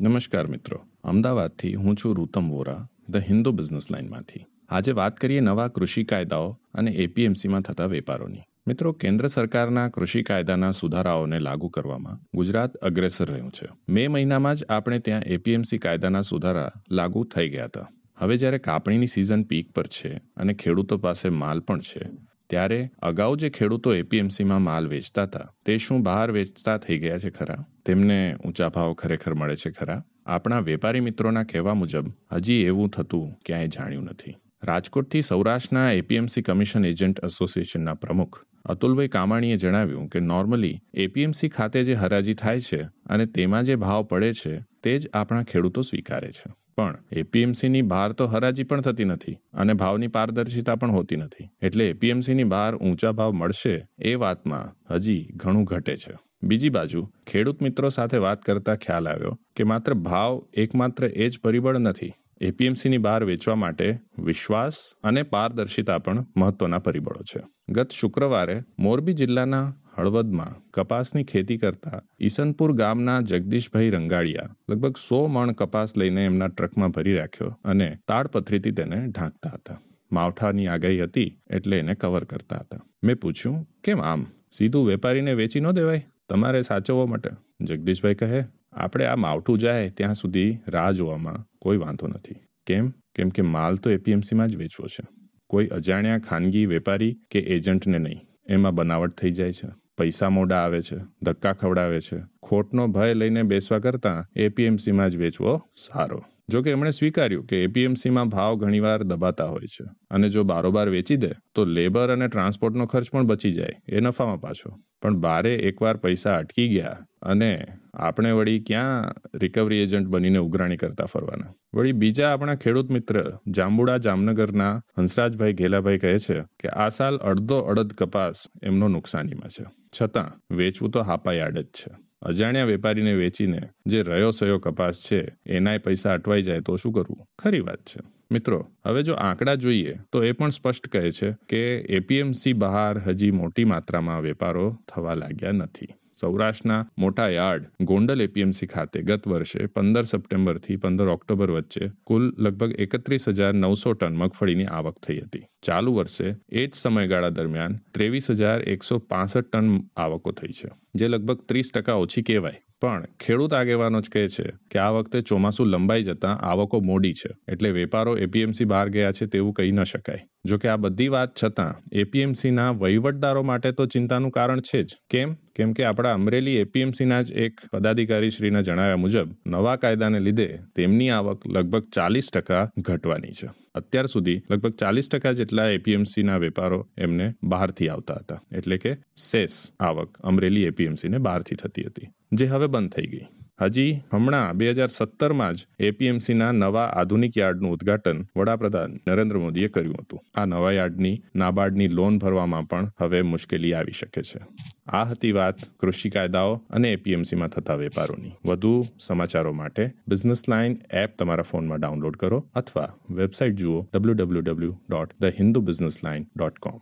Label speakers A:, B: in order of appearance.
A: નમસ્કાર મિત્રો. અમદાવાદથી હું છું રૂતમ વોરા, ધ હિન્દુ બિઝનેસ લાઇનમાંથી. આજે વાત કરીએ નવા કૃષિ કાયદાઓ અને એપીએમસીમાં થતા વેપારોની. મિત્રો, કેન્દ્ર સરકારના કૃષિ કાયદાના સુધારાઓને લાગુ કરવામાં ગુજરાત અગ્રેસર રહ્યું છે. મે મહિનામાં જ આપણે ત્યાં એપીએમસી કાયદાના સુધારા લાગુ થઈ ગયા હતા. હવે જ્યારે કાપણીની સિઝન પીક પર છે અને ખેડૂતો પાસે માલ પણ છે ત્યારે અગાઉ જે ખેડૂતો એપીએમસીમાં માલ વેચતા હતા, તે શું બહાર વેચતા થઈ ગયા છે ખરા? તેમને ઊંચા ભાવ ખરેખર મળે છે ખરા? આપણા વેપારી મિત્રોના કહેવા મુજબ, હજી એવું થતું ક્યાંય જાણ્યું નથી. રાજકોટથી સૌરાષ્ટ્રના એપીએમસી કમિશન એજન્ટ એસોસિએશનના પ્રમુખ અતુલભાઈ કામાણીએ જણાવ્યું કે નોર્મલી એપીએમસી ખાતે જે હરાજી થાય છે અને તેમાં જે ભાવ પડે છે, તે જ આપણા ખેડૂતો સ્વીકારે છે. પણ એપીએમસીની બહાર તો હરાજી પણ થતી નથી અને ભાવની પારદર્શિતા પણ હોતી નથી. એટલે એપીએમસીની બહાર ઊંચા ભાવ મળશે એ વાતમાં હજી ઘણું ઘટે છે. બીજી બાજુ, ખેડૂત મિત્રો સાથે વાત કરતા ખ્યાલ આવ્યો કે, માત્ર ભાવ એકમાત્ર એ જ પરિબળ નથી. એપીએમસીની બહાર વેચવા માટે વિશ્વાસ અને પારદર્શિતા પણ મહત્વના પરિબળો છે. ગત શુક્રવારે મોરબી જિલ્લાના હળવદમાં કપાસની ખેતી કરતા ઈસનપુર ગામના જગદીશભાઈ રંગાડિયા લગભગ સો મણ કપાસ લઈને એમના ટ્રકમાં ભરી રાખ્યો અને તાડપથરીથી તેને ઢાંકતા હતા. માવઠાની આગાહી હતી એટલે એને કવર કરતા હતા. મેં પૂછ્યું, કેમ આમ? સીધું વેપારીને વેચી ન દેવાય? તમારે સાચવવા માટે. જગદીશભાઈ કહે આપણે આ માવઠું જાય ત્યાં સુધી રાહ જોવામાં કોઈ વાંધો નથી. કેમ? કેમ કે માલ તો એપીએમસીમાં જ વેચવો છે. કોઈ અજાણ્યા ખાનગી વેપારી કે એજન્ટને નહીં. એમાં બનાવટ થઈ જાય છે. પૈસા મોડા આવે છે. ધક્કા ખવડાવે છે. ખોટનો ભય લઈને બેસવા કરતાં એપીએમસીમાં જ વેચવો સારો. જો કે એમણે સ્વીકાર્યું કે એપીએમસીમાં ભાવ ઘણીવાર દબાતા હોય છે. અને જો બારોબાર વેચી દે, તો લેબર અને ટ્રાન્સપોર્ટનો ખર્ચ પણ બચી જાય એ નફામાં પાછો. પણ બારે એકવાર પૈસા અટકી ગયા અને આપણે વળી ક્યાં રિકવરી એજન્ટ બનીને ઉઘરાણી કરતા ફરવાના? વળી બીજા આપણા ખેડૂત મિત્ર જાંબુડા જામનગરના હંસરાજભાઈ ઘેલાભાઈ કહે છે કે આ સાલ અડધો અડધ કપાસ એમનો નુકસાનીમાં છે. છતાં વેચવું તો હાપા યાર્ડ જ છે. અજાણ્યા વેપારીને વેચીને જે રહ્યો સયો કપાસ છે, એનાય પૈસા અટવાઈ જાય તો શું કરવું? ખરી વાત છે. મિત્રો, હવે જો આંકડા જોઈએ તો એ પણ સ્પષ્ટ કહે છે કે એપીએમસી બહાર હજી મોટી માત્રામાં વેપારો થવા લાગ્યા નથી. સૌરાષ્ટ્રના મોટા યાર્ડ ગોંડલ એપીએમસી ખાતે ગત વર્ષે પંદર સપ્ટેમ્બરથી પંદર ઓક્ટોબર વચ્ચે કુલ લગભગ એકત્રીસ હજાર નવસો ટન મગફળીની આવક થઈ હતી. ચાલુ વર્ષે એ જ સમયગાળા દરમિયાન ત્રેવીસ હજાર એકસો પાસઠ ટન આવકો થઈ છે, જે લગભગ ત્રીસ ટકા ઓછી કહેવાય. પણ ખેડૂત આગેવાનો જ કહે છે કે આ વખતે ચોમાસું લંબાઈ જતા આવકો મોડી છે, એટલે વેપારો એપીએમસી બહાર ગયા છે તેવું કહી ન શકાય. જો કે આ બધી વાત છતાં એપીએમસીના વહીવટદારો માટે તો ચિંતાનું કારણ છે જ. કેમ? કેમ કે આપણા અમરેલી એપીએમસીના જ એક પદાધિકારી શ્રીના જણાવ્યા મુજબ, નવા કાયદાને લીધે તેમની આવક લગભગ ચાલીસ ટકા ઘટવાની છે. અત્યાર સુધી લગભગ ચાલીસ ટકા જેટલા એપીએમસીના વેપારો એમને બહારથી આવતા હતા. એટલે કે સેસ આવક અમરેલી એપીએમસીને બહારથી થતી હતી. જે હવે બંધ થઈ ગઈ. હજી હમણાં બે હજાર સત્તરમાં જ એપીએમસીના નવા આધુનિક યાર્ડનું ઉદ્ઘાટન વડાપ્રધાન નરેન્દ્ર મોદીએ કર્યું હતું. આ નવા યાર્ડની નાબાર્ડની લોન ભરવામાં પણ હવે મુશ્કેલી આવી શકે છે. આ હતી વાત કૃષિ કાયદાઓ અને એપીએમસીમાં થતા વેપારોની. વધુ સમાચારો માટે બિઝનેસ લાઇન એપ તમારા ફોનમાં ડાઉનલોડ કરો અથવા વેબસાઇટ જુઓ W W W dot the Hindu Business Line dot com